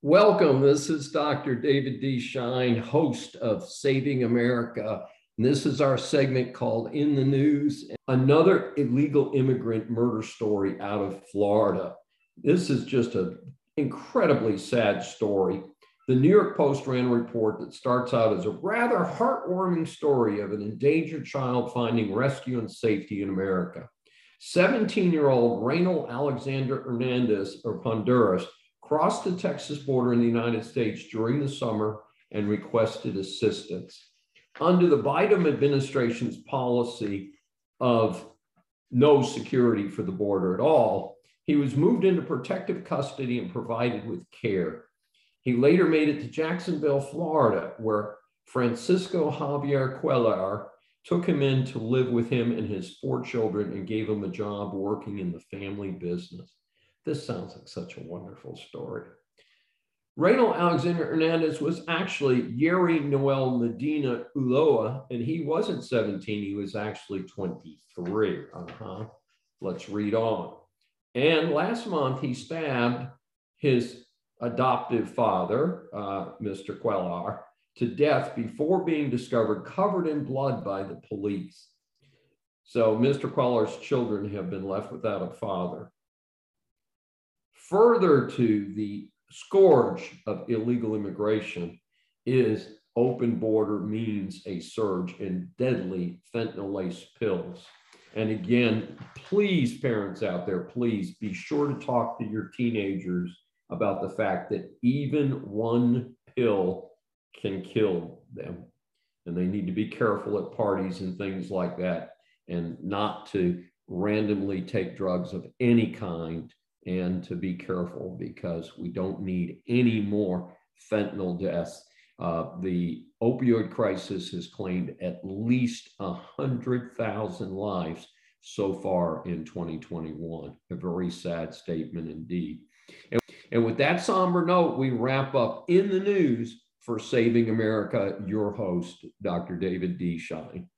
Welcome. This is Dr. David D. Schein, host of Saving America. And this is our segment called In the News. Another illegal immigrant murder story out of Florida. This is just an incredibly sad story. The New York Post ran a report that starts out as a rather heartwarming story of an endangered child finding rescue and safety in America. 17 year old Reynel Alexander Hernandez of Honduras crossed the Texas border in the United States during the summer and requested assistance. Under the Biden administration's policy of no security for the border at all, he was moved into protective custody and provided with care. He later made it to Jacksonville, Florida, where Francisco Javier Cuellar took him in to live with him and his four children and gave him a job working in the family business. This sounds like such a wonderful story. Reynel Alexander Hernandez was actually Yeri Noel Medina Ulloa, and he wasn't 17, he was actually 23. Uh-huh. Let's read on. And last month, he stabbed his adoptive father, uh, Mr. Cuellar, to death before being discovered covered in blood by the police. So Mr. Cuellar's children have been left without a father. Further to the scourge of illegal immigration is open border means a surge in deadly fentanyl laced pills. And again, please, parents out there, please be sure to talk to your teenagers about the fact that even one pill can kill them. And they need to be careful at parties and things like that and not to randomly take drugs of any kind and to be careful because we don't need any more fentanyl deaths. Uh, the opioid crisis has claimed at least 100,000 lives so far in 2021. A very sad statement indeed. And, with that somber note, we wrap up in the news for Saving America, your host, Dr. David D. Schein.